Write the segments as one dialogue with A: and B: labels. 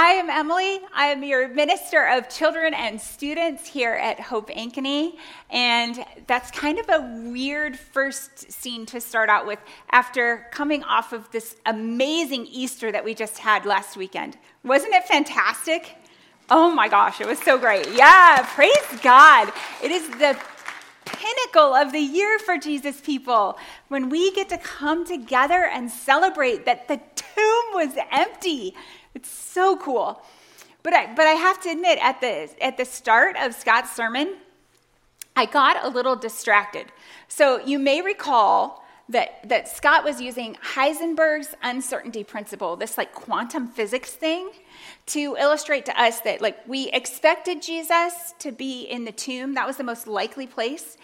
A: I am Emily. I am your minister of children and students here at Hope Ankeny. And that's kind of a weird first scene to start out with after coming off of this amazing Easter that we just had last weekend. Wasn't it fantastic? Oh my gosh, it was so great. Yeah, praise God. It is the pinnacle of the year for Jesus people when we get to come together and celebrate that the tomb was empty it's so cool. But I, but I have to admit, at the, at the start of Scott's sermon, I got a little distracted. So you may recall that, that Scott was using Heisenberg's uncertainty principle, this like quantum physics thing, to illustrate to us that like we expected Jesus to be in the tomb. That was the most likely place.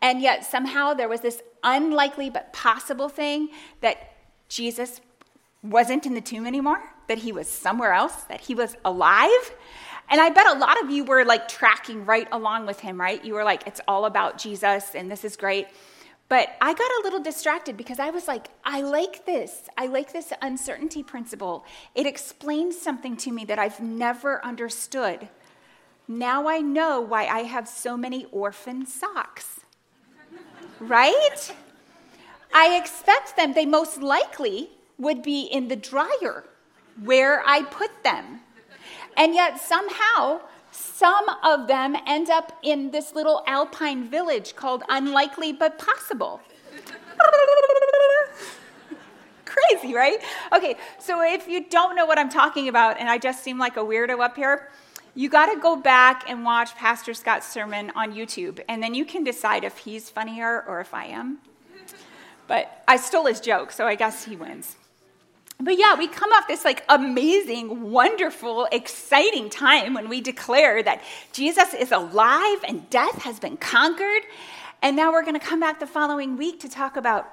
A: And yet somehow there was this unlikely but possible thing that Jesus wasn't in the tomb anymore that he was somewhere else, that he was alive. And I bet a lot of you were like tracking right along with him, right? You were like, it's all about Jesus and this is great. But I got a little distracted because I was like, I like this. I like this uncertainty principle. It explains something to me that I've never understood. Now I know why I have so many orphan socks. right? I expect them, they most likely would be in the dryer where I put them. And yet, somehow, some of them end up in this little alpine village called Unlikely But Possible. Crazy, right? Okay, so if you don't know what I'm talking about and I just seem like a weirdo up here, you got to go back and watch Pastor Scott's sermon on YouTube, and then you can decide if he's funnier or if I am. But I stole his joke, so I guess he wins. But yeah, we come off this like amazing, wonderful, exciting time when we declare that Jesus is alive and death has been conquered. And now we're going to come back the following week to talk about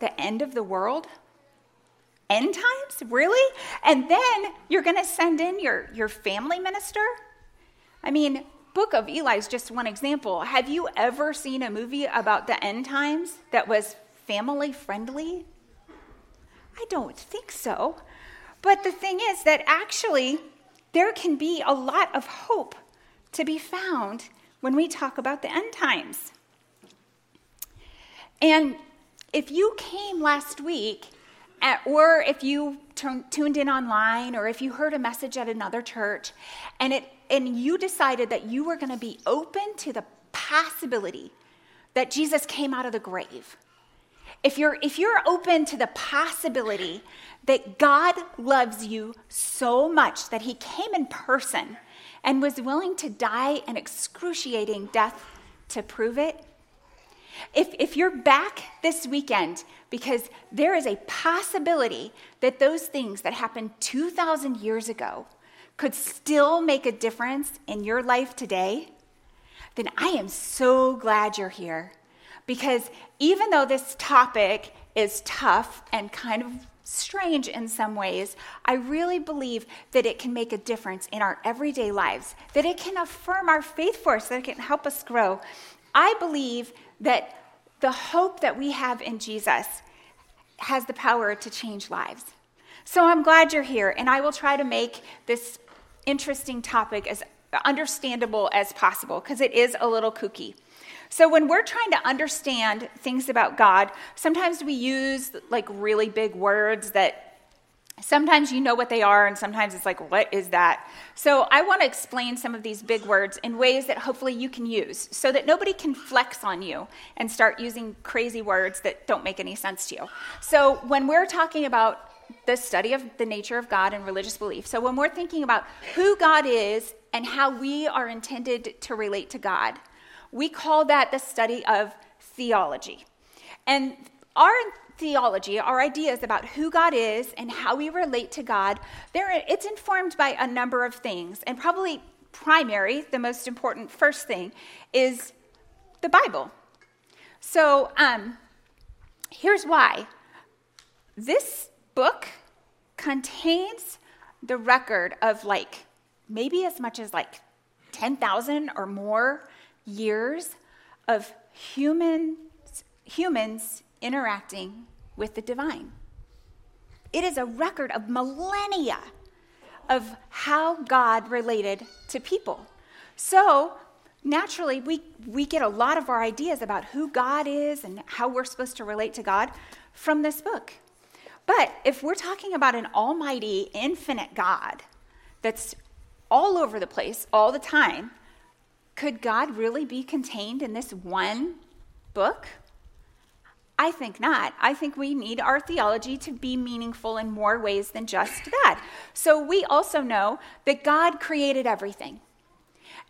A: the end of the world. End times? Really? And then you're going to send in your, your family minister? I mean, Book of Eli is just one example. Have you ever seen a movie about the end times that was family friendly? I don't think so. But the thing is that actually, there can be a lot of hope to be found when we talk about the end times. And if you came last week, at, or if you turn, tuned in online, or if you heard a message at another church, and, it, and you decided that you were going to be open to the possibility that Jesus came out of the grave, if you're, if you're open to the possibility that God loves you so much that he came in person and was willing to die an excruciating death to prove it, if, if you're back this weekend because there is a possibility that those things that happened 2,000 years ago could still make a difference in your life today, then I am so glad you're here. Because even though this topic is tough and kind of strange in some ways, I really believe that it can make a difference in our everyday lives, that it can affirm our faith for us, that it can help us grow. I believe that the hope that we have in Jesus has the power to change lives. So I'm glad you're here, and I will try to make this interesting topic as understandable as possible because it is a little kooky. So when we're trying to understand things about God, sometimes we use like really big words that sometimes you know what they are and sometimes it's like what is that? So I want to explain some of these big words in ways that hopefully you can use so that nobody can flex on you and start using crazy words that don't make any sense to you. So when we're talking about the study of the nature of God and religious belief. So when we're thinking about who God is and how we are intended to relate to God, we call that the study of theology. And our theology, our ideas about who God is and how we relate to God, it's informed by a number of things. And probably primary, the most important first thing, is the Bible. So um, here's why this book contains the record of like maybe as much as like 10,000 or more years of humans, humans interacting with the divine. It is a record of millennia of how God related to people. So, naturally, we, we get a lot of our ideas about who God is and how we're supposed to relate to God from this book. But if we're talking about an almighty, infinite God that's all over the place all the time, could God really be contained in this one book? I think not. I think we need our theology to be meaningful in more ways than just that. So we also know that God created everything.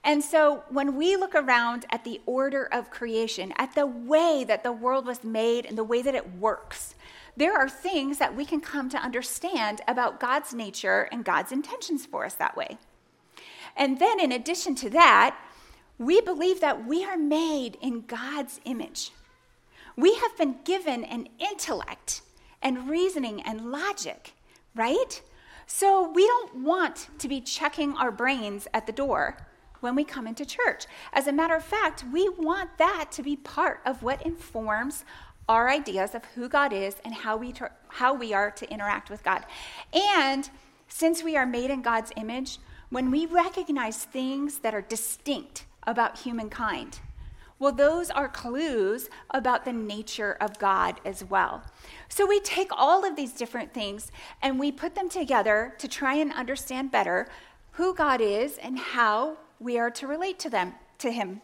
A: And so when we look around at the order of creation, at the way that the world was made and the way that it works, there are things that we can come to understand about God's nature and God's intentions for us that way. And then, in addition to that, we believe that we are made in God's image. We have been given an intellect and reasoning and logic, right? So we don't want to be checking our brains at the door when we come into church. As a matter of fact, we want that to be part of what informs our ideas of who God is and how we, ter- how we are to interact with God. And since we are made in God's image, when we recognize things that are distinct about humankind, well, those are clues about the nature of God as well. So we take all of these different things and we put them together to try and understand better who God is and how we are to relate to them to him.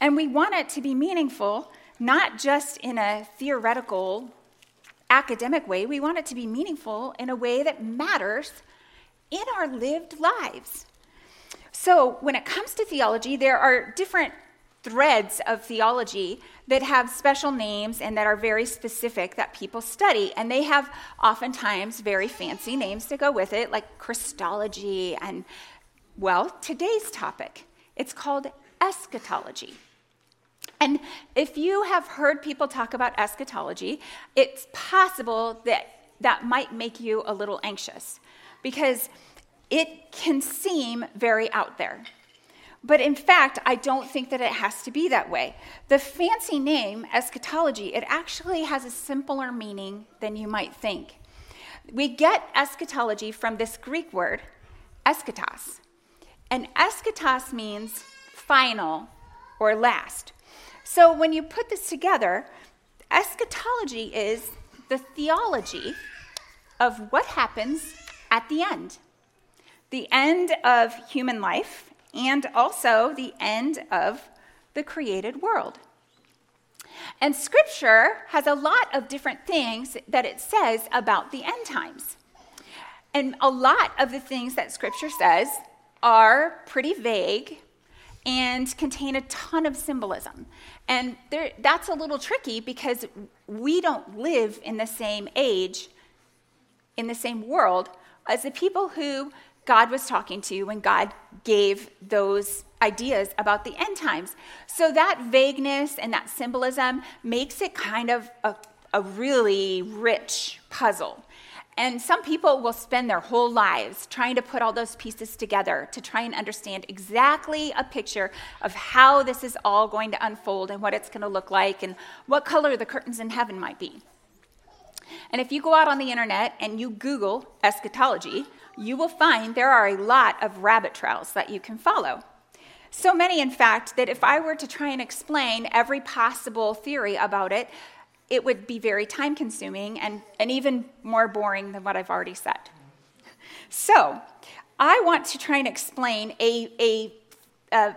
A: And we want it to be meaningful, not just in a theoretical academic way. We want it to be meaningful in a way that matters in our lived lives. So, when it comes to theology, there are different threads of theology that have special names and that are very specific that people study. And they have oftentimes very fancy names to go with it, like Christology and, well, today's topic. It's called eschatology. And if you have heard people talk about eschatology, it's possible that that might make you a little anxious because it can seem very out there. But in fact, I don't think that it has to be that way. The fancy name, eschatology, it actually has a simpler meaning than you might think. We get eschatology from this Greek word, eschatos. And eschatos means final or last. So when you put this together, eschatology is the theology of what happens at the end the end of human life and also the end of the created world. And scripture has a lot of different things that it says about the end times. And a lot of the things that scripture says are pretty vague and contain a ton of symbolism. And there, that's a little tricky because we don't live in the same age, in the same world, as the people who God was talking to when God gave those ideas about the end times. So that vagueness and that symbolism makes it kind of a, a really rich puzzle. And some people will spend their whole lives trying to put all those pieces together to try and understand exactly a picture of how this is all going to unfold and what it's going to look like and what color the curtains in heaven might be. And if you go out on the internet and you Google eschatology, you will find there are a lot of rabbit trails that you can follow. So many, in fact, that if I were to try and explain every possible theory about it, it would be very time consuming and, and even more boring than what I've already said. So, I want to try and explain a, a, a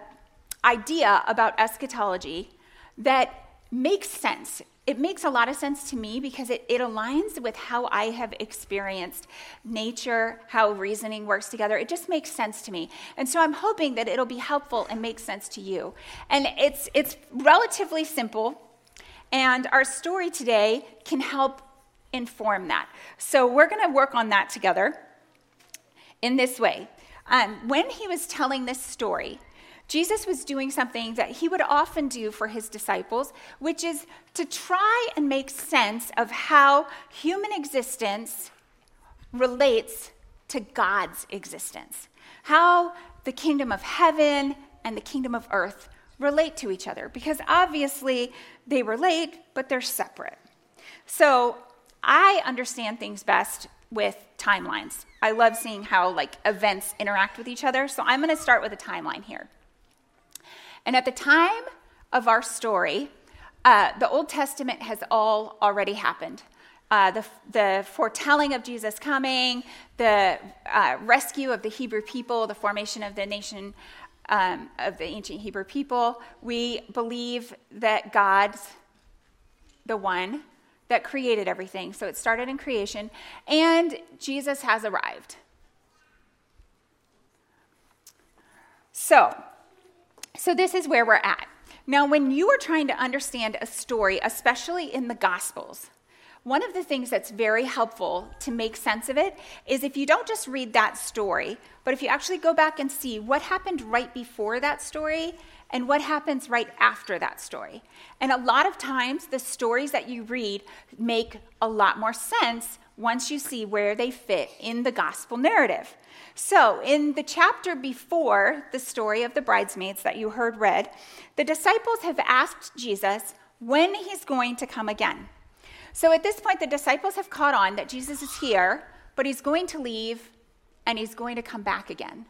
A: idea about eschatology that makes sense it makes a lot of sense to me because it, it aligns with how I have experienced nature, how reasoning works together. It just makes sense to me. And so I'm hoping that it'll be helpful and make sense to you. And it's, it's relatively simple, and our story today can help inform that. So we're going to work on that together in this way. Um, when he was telling this story, Jesus was doing something that he would often do for his disciples, which is to try and make sense of how human existence relates to God's existence, how the kingdom of heaven and the kingdom of earth relate to each other, because obviously they relate, but they're separate. So I understand things best with timelines. I love seeing how like events interact with each other. So I'm going to start with a timeline here. And at the time of our story, uh, the Old Testament has all already happened. Uh, the, the foretelling of Jesus coming, the uh, rescue of the Hebrew people, the formation of the nation um, of the ancient Hebrew people. We believe that God's the one that created everything. So it started in creation, and Jesus has arrived. So, so this is where we're at. Now, when you are trying to understand a story, especially in the Gospels, one of the things that's very helpful to make sense of it is if you don't just read that story, but if you actually go back and see what happened right before that story and what happens right after that story. And a lot of times, the stories that you read make a lot more sense once you see where they fit in the gospel narrative. So, in the chapter before the story of the bridesmaids that you heard read, the disciples have asked Jesus when he's going to come again. So, at this point, the disciples have caught on that Jesus is here, but he's going to leave and he's going to come back again.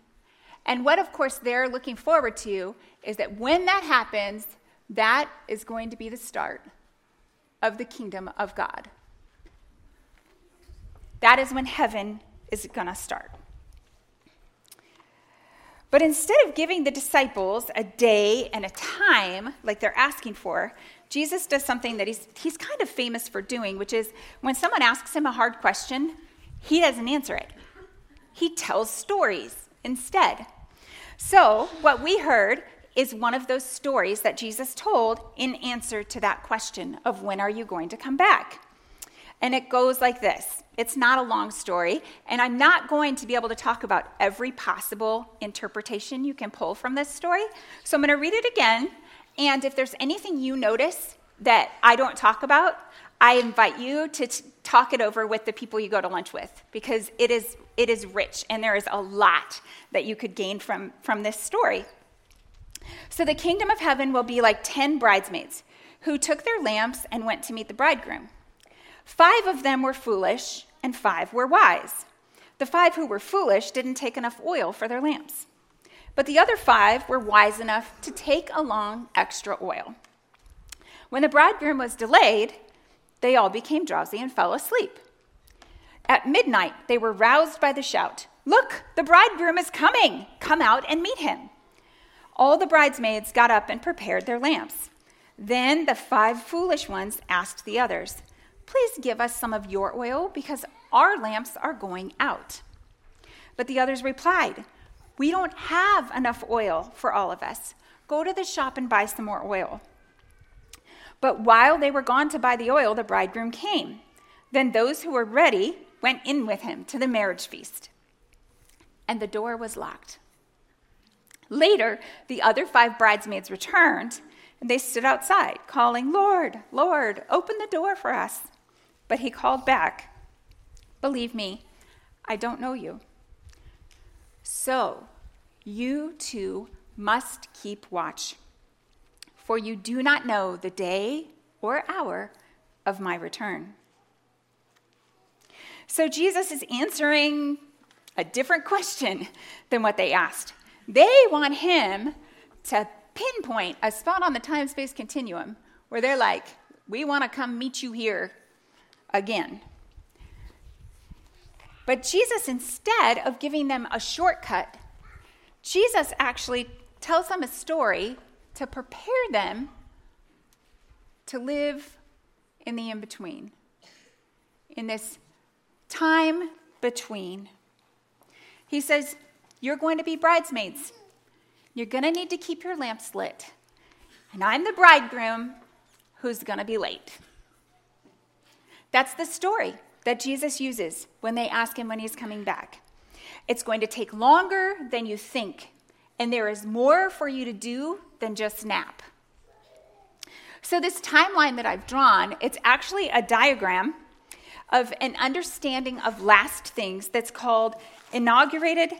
A: And what, of course, they're looking forward to is that when that happens, that is going to be the start of the kingdom of God. That is when heaven is going to start. But instead of giving the disciples a day and a time like they're asking for, Jesus does something that he's, he's kind of famous for doing, which is when someone asks him a hard question, he doesn't answer it. He tells stories instead. So, what we heard is one of those stories that Jesus told in answer to that question of when are you going to come back? And it goes like this it's not a long story, and I'm not going to be able to talk about every possible interpretation you can pull from this story. So I'm going to read it again, and if there's anything you notice that I don't talk about, I invite you to t- talk it over with the people you go to lunch with because it is, it is rich and there is a lot that you could gain from, from this story. So, the kingdom of heaven will be like 10 bridesmaids who took their lamps and went to meet the bridegroom. Five of them were foolish, and five were wise. The five who were foolish didn't take enough oil for their lamps, but the other five were wise enough to take along extra oil. When the bridegroom was delayed, they all became drowsy and fell asleep. At midnight, they were roused by the shout Look, the bridegroom is coming! Come out and meet him. All the bridesmaids got up and prepared their lamps. Then the five foolish ones asked the others, Please give us some of your oil because our lamps are going out. But the others replied, We don't have enough oil for all of us. Go to the shop and buy some more oil. But while they were gone to buy the oil, the bridegroom came. Then those who were ready went in with him to the marriage feast. And the door was locked. Later, the other five bridesmaids returned, and they stood outside, calling, Lord, Lord, open the door for us. But he called back, Believe me, I don't know you. So you too must keep watch for you do not know the day or hour of my return. So Jesus is answering a different question than what they asked. They want him to pinpoint a spot on the time space continuum where they're like, we want to come meet you here again. But Jesus, instead of giving them a shortcut, Jesus actually tells them a story to prepare them to live in the in between, in this time between. He says, You're going to be bridesmaids. You're going to need to keep your lamps lit. And I'm the bridegroom who's going to be late. That's the story that Jesus uses when they ask him when he's coming back. It's going to take longer than you think and there is more for you to do than just nap. So, this timeline that I've drawn, it's actually a diagram of an understanding of last things that's called inaugurated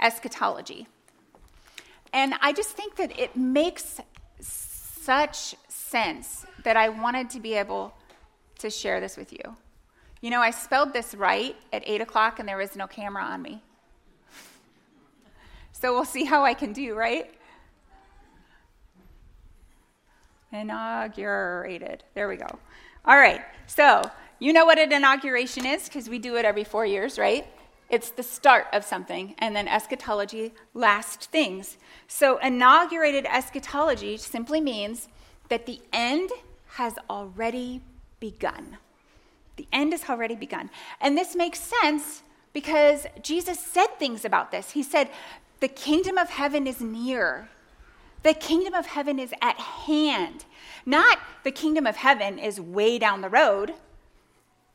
A: eschatology. And I just think that it makes such sense that I wanted to be able to share this with you. You know, I spelled this right at 8 o'clock and there was no camera on me. So we'll see how I can do, right? Inaugurated. There we go. All right. So, you know what an inauguration is because we do it every four years, right? It's the start of something, and then eschatology, last things. So, inaugurated eschatology simply means that the end has already begun. The end has already begun. And this makes sense because Jesus said things about this. He said, The kingdom of heaven is near. The kingdom of heaven is at hand. Not the kingdom of heaven is way down the road.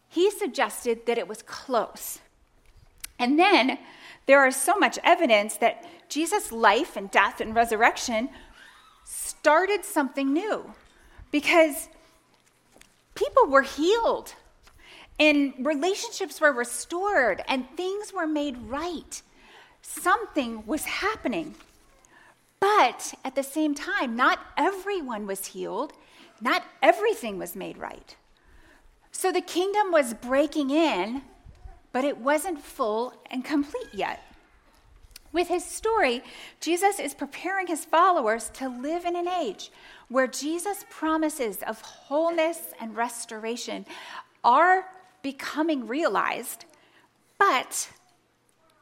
A: He suggested that it was close. And then there is so much evidence that Jesus' life and death and resurrection started something new because people were healed and relationships were restored and things were made right. Something was happening. But at the same time, not everyone was healed, not everything was made right. So the kingdom was breaking in but it wasn't full and complete yet. With his story, Jesus is preparing his followers to live in an age where Jesus' promises of wholeness and restoration are becoming realized, but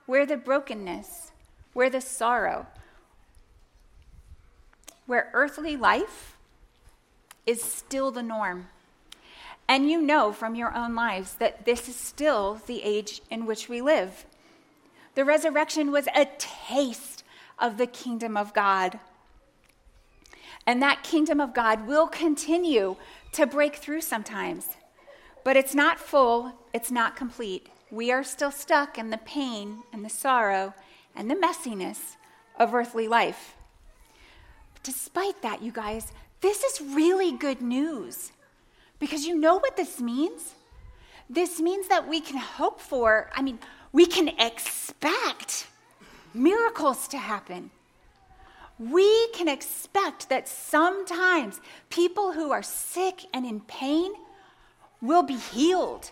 A: where the brokenness, where the sorrow, where earthly life is still the norm. And you know from your own lives that this is still the age in which we live. The resurrection was a taste of the kingdom of God. And that kingdom of God will continue to break through sometimes. But it's not full, it's not complete. We are still stuck in the pain and the sorrow and the messiness of earthly life. But despite that, you guys, this is really good news. Because you know what this means? This means that we can hope for, I mean, we can expect miracles to happen. We can expect that sometimes people who are sick and in pain will be healed.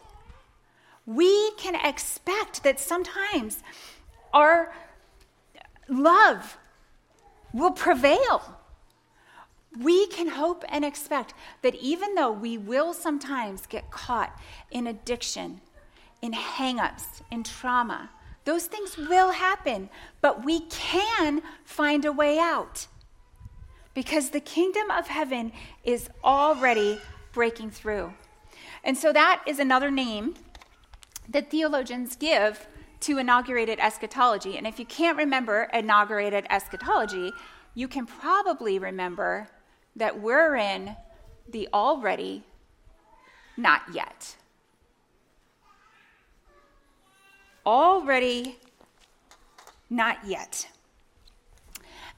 A: We can expect that sometimes our love will prevail we can hope and expect that even though we will sometimes get caught in addiction, in hangups, in trauma, those things will happen, but we can find a way out because the kingdom of heaven is already breaking through. And so that is another name that theologians give to inaugurated eschatology. And if you can't remember inaugurated eschatology, you can probably remember that we're in the already, not yet. Already, not yet.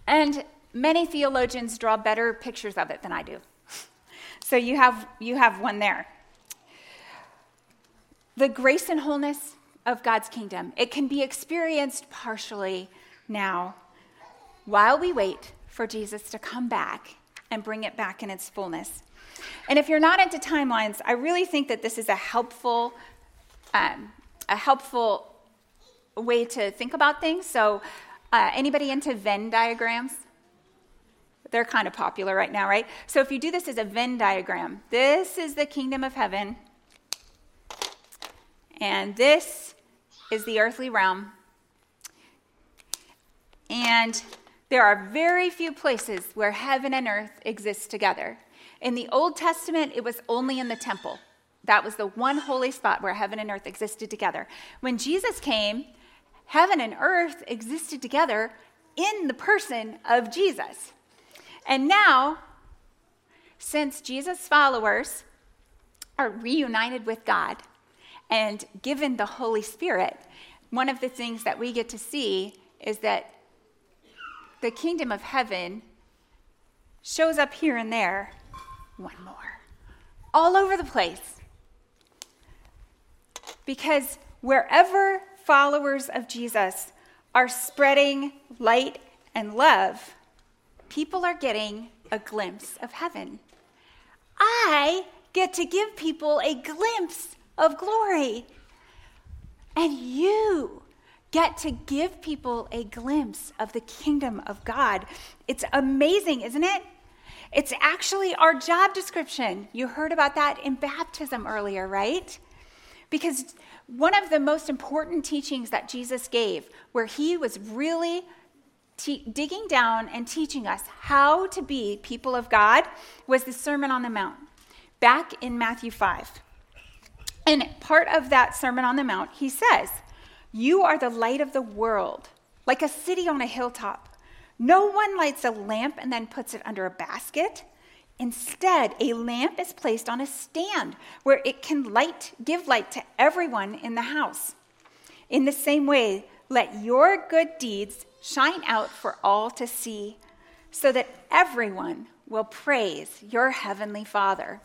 A: And many theologians draw better pictures of it than I do. So you have, you have one there. The grace and wholeness of God's kingdom, it can be experienced partially now while we wait for Jesus to come back and bring it back in its fullness. And if you're not into timelines, I really think that this is a helpful, um, a helpful way to think about things. So, uh, anybody into Venn diagrams? They're kind of popular right now, right? So, if you do this as a Venn diagram, this is the kingdom of heaven, and this is the earthly realm. And there are very few places where heaven and earth exist together. In the Old Testament, it was only in the temple. That was the one holy spot where heaven and earth existed together. When Jesus came, heaven and earth existed together in the person of Jesus. And now, since Jesus' followers are reunited with God and given the Holy Spirit, one of the things that we get to see is that the kingdom of heaven shows up here and there. One more. All over the place. Because wherever followers of Jesus are spreading light and love, people are getting a glimpse of heaven. I get to give people a glimpse of glory. And you get to give people a glimpse of the kingdom of God. It's amazing, isn't it? It's actually our job description. You heard about that in baptism earlier, right? Because one of the most important teachings that Jesus gave, where he was really te- digging down and teaching us how to be people of God, was the Sermon on the Mount, back in Matthew 5. And part of that Sermon on the Mount, he says, You are the light of the world, like a city on a hilltop. No one lights a lamp and then puts it under a basket. Instead, a lamp is placed on a stand where it can light, give light to everyone in the house. In the same way, let your good deeds shine out for all to see, so that everyone will praise your heavenly Father.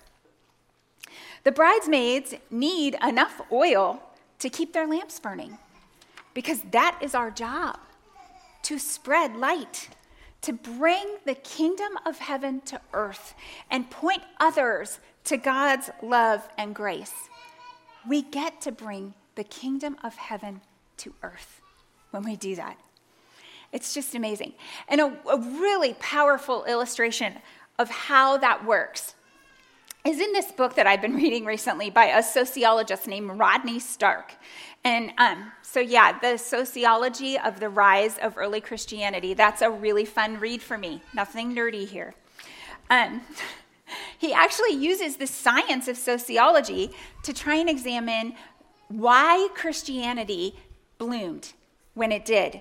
A: The bridesmaids need enough oil to keep their lamps burning because that is our job to spread light, to bring the kingdom of heaven to earth and point others to God's love and grace. We get to bring the kingdom of heaven to earth when we do that. It's just amazing. And a, a really powerful illustration of how that works is in this book that I've been reading recently by a sociologist named Rodney Stark. And um, so, yeah, the sociology of the rise of early Christianity, that's a really fun read for me. Nothing nerdy here. Um, he actually uses the science of sociology to try and examine why Christianity bloomed when it did.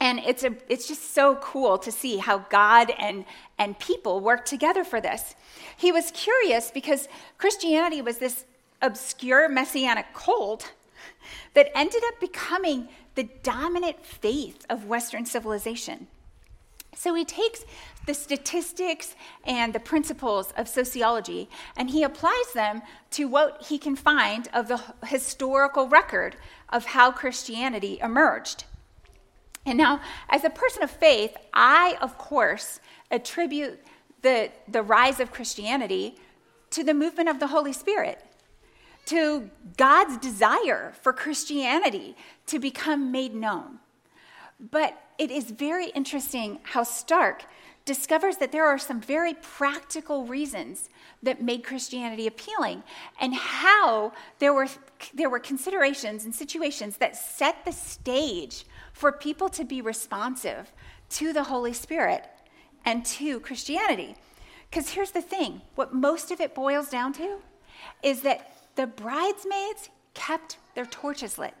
A: And it's, a, it's just so cool to see how God and, and people work together for this. He was curious because Christianity was this obscure messianic cult that ended up becoming the dominant faith of Western civilization. So he takes the statistics and the principles of sociology and he applies them to what he can find of the historical record of how Christianity emerged. And now, as a person of faith, I, of course, attribute the, the rise of Christianity to the movement of the Holy Spirit to God's desire for Christianity to become made known. But it is very interesting how Stark discovers that there are some very practical reasons that made Christianity appealing and how there were, there were considerations and situations that set the stage for people to be responsive to the Holy Spirit and to Christianity. Because here's the thing what most of it boils down to is that the bridesmaids kept their torches lit.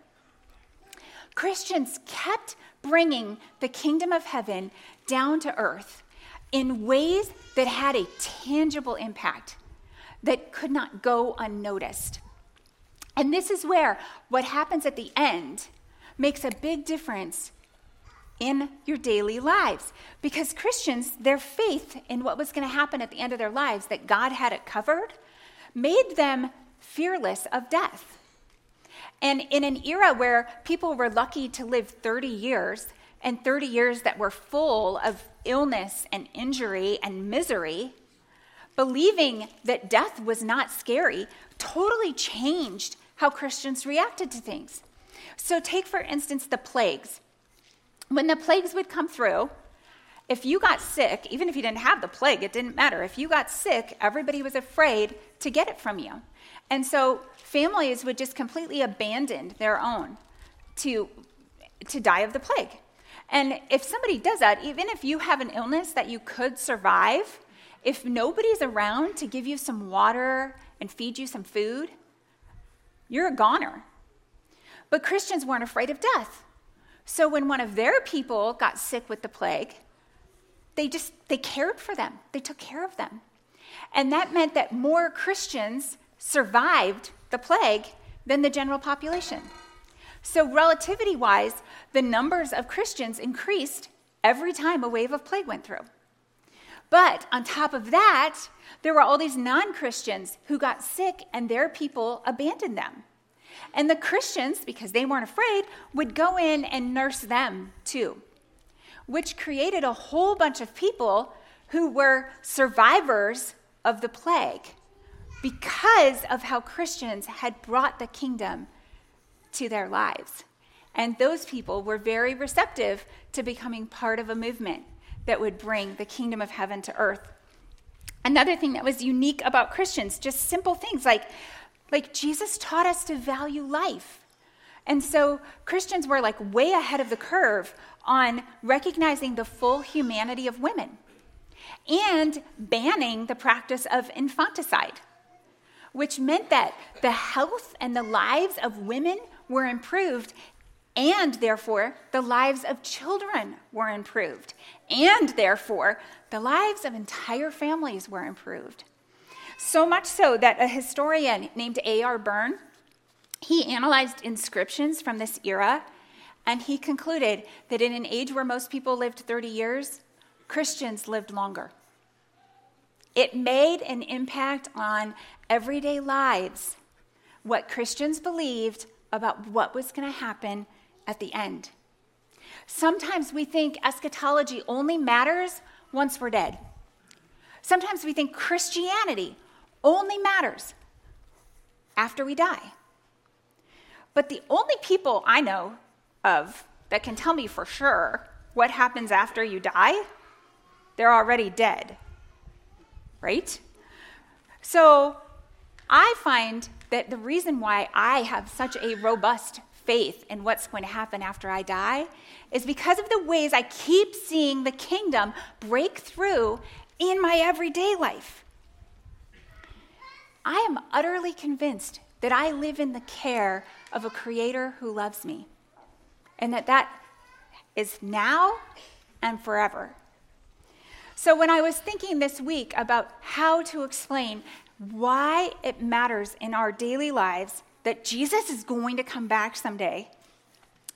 A: Christians kept bringing the kingdom of heaven down to earth in ways that had a tangible impact that could not go unnoticed. And this is where what happens at the end makes a big difference in your daily lives. Because Christians, their faith in what was going to happen at the end of their lives, that God had it covered, made them fearless of death. And in an era where people were lucky to live 30 years, and 30 years that were full of illness and injury and misery, believing that death was not scary totally changed how Christians reacted to things. So, take for instance the plagues. When the plagues would come through, if you got sick, even if you didn't have the plague, it didn't matter. If you got sick, everybody was afraid to get it from you. And so families would just completely abandon their own to, to die of the plague. And if somebody does that, even if you have an illness that you could survive, if nobody's around to give you some water and feed you some food, you're a goner. But Christians weren't afraid of death. So when one of their people got sick with the plague, they just they cared for them. They took care of them. And that meant that more Christians survived the plague than the general population. So, relativity wise, the numbers of Christians increased every time a wave of plague went through. But on top of that, there were all these non Christians who got sick and their people abandoned them. And the Christians, because they weren't afraid, would go in and nurse them too, which created a whole bunch of people who were survivors of the plague because of how Christians had brought the kingdom to their lives. And those people were very receptive to becoming part of a movement that would bring the kingdom of heaven to earth. Another thing that was unique about Christians, just simple things like, like Jesus taught us to value life. And so Christians were like way ahead of the curve on recognizing the full humanity of women and banning the practice of infanticide, which meant that the health and the lives of women were improved and therefore the lives of children were improved, and therefore the lives of entire families were improved. So much so that a historian named A.R. Burn, he analyzed inscriptions from this era and he concluded that in an age where most people lived 30 years, Christians lived longer. It made an impact on everyday lives, what Christians believed about what was going to happen at the end. Sometimes we think eschatology only matters once we're dead. Sometimes we think Christianity only matters after we die. But the only people I know of that can tell me for sure what happens after you die, they're already dead. Right? So I find that the reason why I have such a robust faith in what's going to happen after I die is because of the ways I keep seeing the kingdom break through in my everyday life. I am utterly convinced that I live in the care of a creator who loves me and that that is now and forever. So, when I was thinking this week about how to explain why it matters in our daily lives that Jesus is going to come back someday,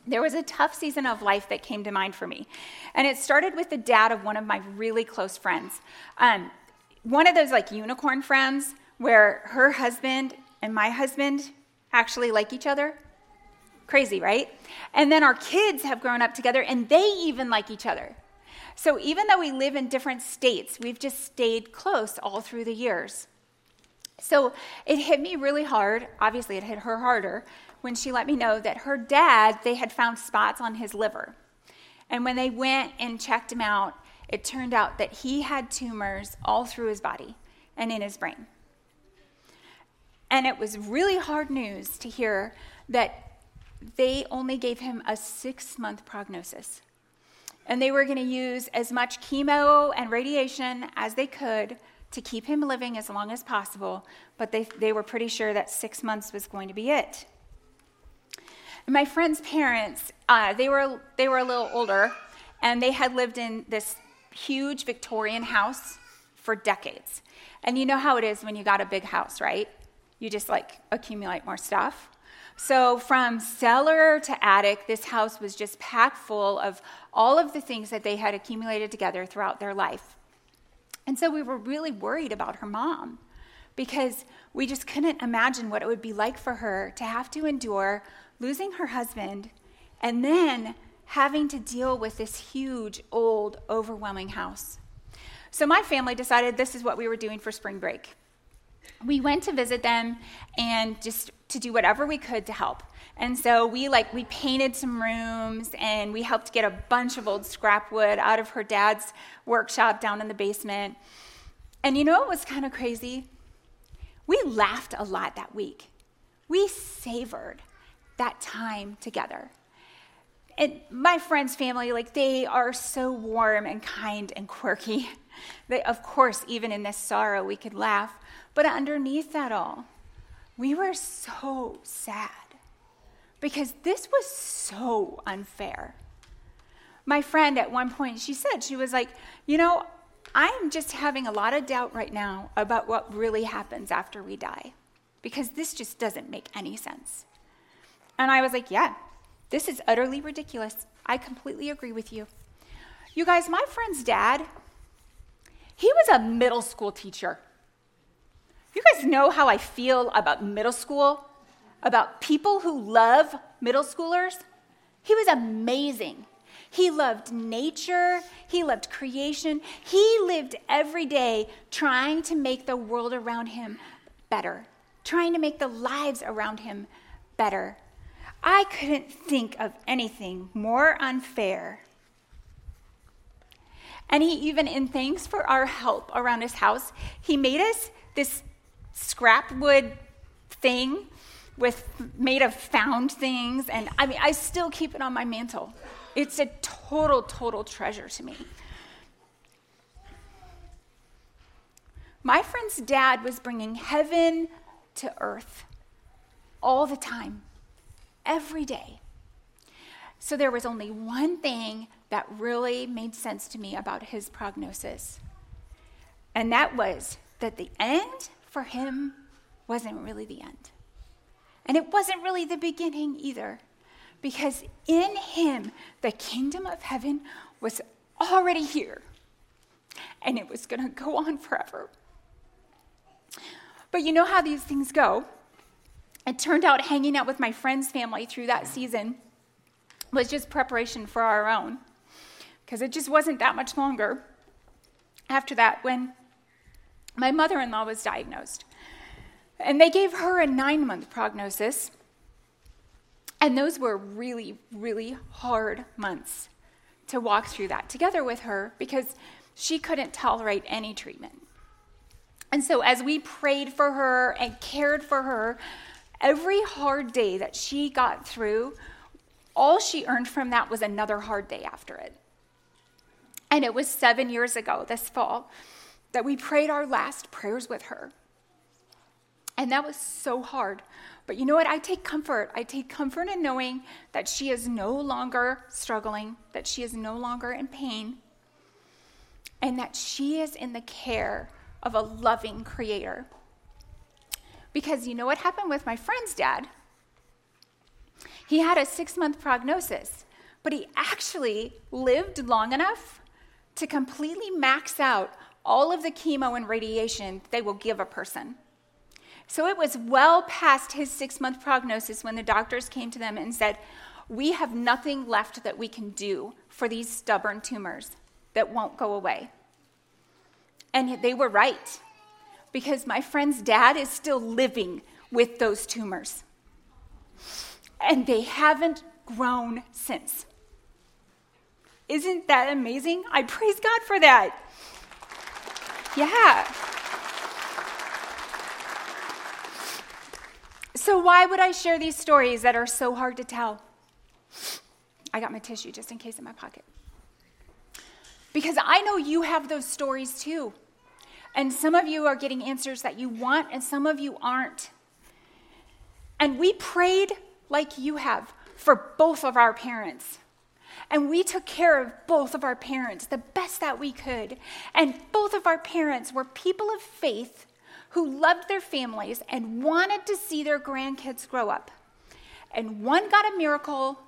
A: there was a tough season of life that came to mind for me. And it started with the dad of one of my really close friends. Um, one of those like unicorn friends where her husband and my husband actually like each other. Crazy, right? And then our kids have grown up together and they even like each other. So even though we live in different states, we've just stayed close all through the years. So it hit me really hard. Obviously, it hit her harder when she let me know that her dad, they had found spots on his liver. And when they went and checked him out, it turned out that he had tumors all through his body and in his brain. And it was really hard news to hear that they only gave him a six month prognosis. And they were going to use as much chemo and radiation as they could to keep him living as long as possible, but they, they were pretty sure that six months was going to be it. And my friend's parents, uh, they, were, they were a little older, and they had lived in this huge Victorian house for decades. And you know how it is when you got a big house, right? You just like accumulate more stuff. So, from cellar to attic, this house was just packed full of all of the things that they had accumulated together throughout their life. And so, we were really worried about her mom because we just couldn't imagine what it would be like for her to have to endure losing her husband and then having to deal with this huge, old, overwhelming house. So, my family decided this is what we were doing for spring break we went to visit them and just to do whatever we could to help. And so we like we painted some rooms and we helped get a bunch of old scrap wood out of her dad's workshop down in the basement. And you know what was kind of crazy? We laughed a lot that week. We savored that time together. And my friends' family, like they are so warm and kind and quirky. They, of course, even in this sorrow, we could laugh. But underneath that all, we were so sad because this was so unfair. My friend at one point, she said, she was like, you know, I'm just having a lot of doubt right now about what really happens after we die because this just doesn't make any sense. And I was like, yeah, this is utterly ridiculous. I completely agree with you. You guys, my friend's dad, he was a middle school teacher. You guys know how I feel about middle school, about people who love middle schoolers? He was amazing. He loved nature, he loved creation. He lived every day trying to make the world around him better, trying to make the lives around him better. I couldn't think of anything more unfair. And he even, in thanks for our help around his house, he made us this scrap wood thing with made of found things. And I mean, I still keep it on my mantle. It's a total, total treasure to me. My friend's dad was bringing heaven to earth all the time, every day. So there was only one thing that really made sense to me about his prognosis, and that was that the end for him wasn't really the end. And it wasn't really the beginning either, because in him, the kingdom of heaven was already here, and it was going to go on forever. But you know how these things go. It turned out hanging out with my friend's family through that season was just preparation for our own, because it just wasn't that much longer after that when my mother in law was diagnosed. And they gave her a nine month prognosis. And those were really, really hard months to walk through that together with her because she couldn't tolerate any treatment. And so, as we prayed for her and cared for her, every hard day that she got through, all she earned from that was another hard day after it. And it was seven years ago, this fall, that we prayed our last prayers with her. And that was so hard. But you know what? I take comfort. I take comfort in knowing that she is no longer struggling, that she is no longer in pain, and that she is in the care of a loving creator. Because you know what happened with my friend's dad? He had a six month prognosis, but he actually lived long enough to completely max out all of the chemo and radiation they will give a person. So it was well past his six month prognosis when the doctors came to them and said, We have nothing left that we can do for these stubborn tumors that won't go away. And they were right, because my friend's dad is still living with those tumors. And they haven't grown since. Isn't that amazing? I praise God for that. Yeah. So, why would I share these stories that are so hard to tell? I got my tissue just in case in my pocket. Because I know you have those stories too. And some of you are getting answers that you want, and some of you aren't. And we prayed like you have for both of our parents. And we took care of both of our parents the best that we could. And both of our parents were people of faith who loved their families and wanted to see their grandkids grow up. And one got a miracle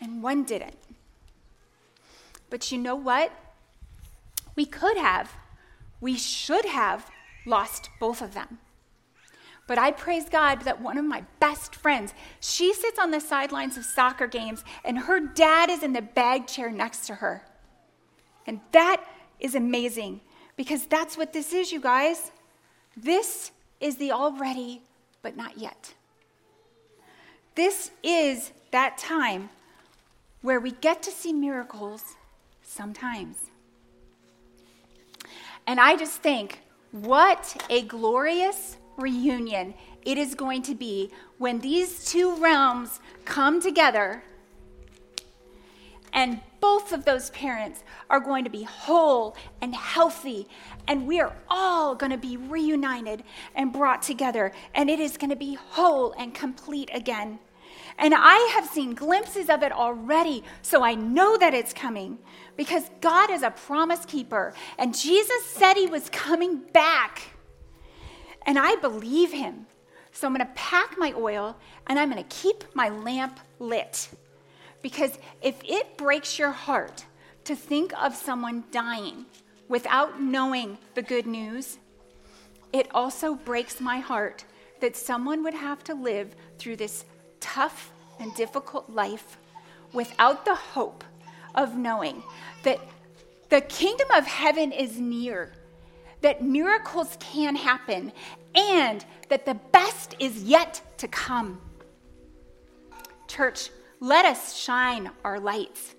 A: and one didn't. But you know what? We could have we should have lost both of them. But I praise God that one of my best friends, she sits on the sidelines of soccer games and her dad is in the bag chair next to her. And that is amazing because that's what this is, you guys. This is the already, but not yet. This is that time where we get to see miracles sometimes. And I just think, what a glorious reunion it is going to be when these two realms come together and both of those parents are going to be whole and healthy, and we are all going to be reunited and brought together, and it is going to be whole and complete again. And I have seen glimpses of it already, so I know that it's coming because God is a promise keeper. And Jesus said he was coming back. And I believe him. So I'm going to pack my oil and I'm going to keep my lamp lit. Because if it breaks your heart to think of someone dying without knowing the good news, it also breaks my heart that someone would have to live through this tough and difficult life without the hope of knowing that the kingdom of heaven is near, that miracles can happen and that the best is yet to come. Church, let us shine our lights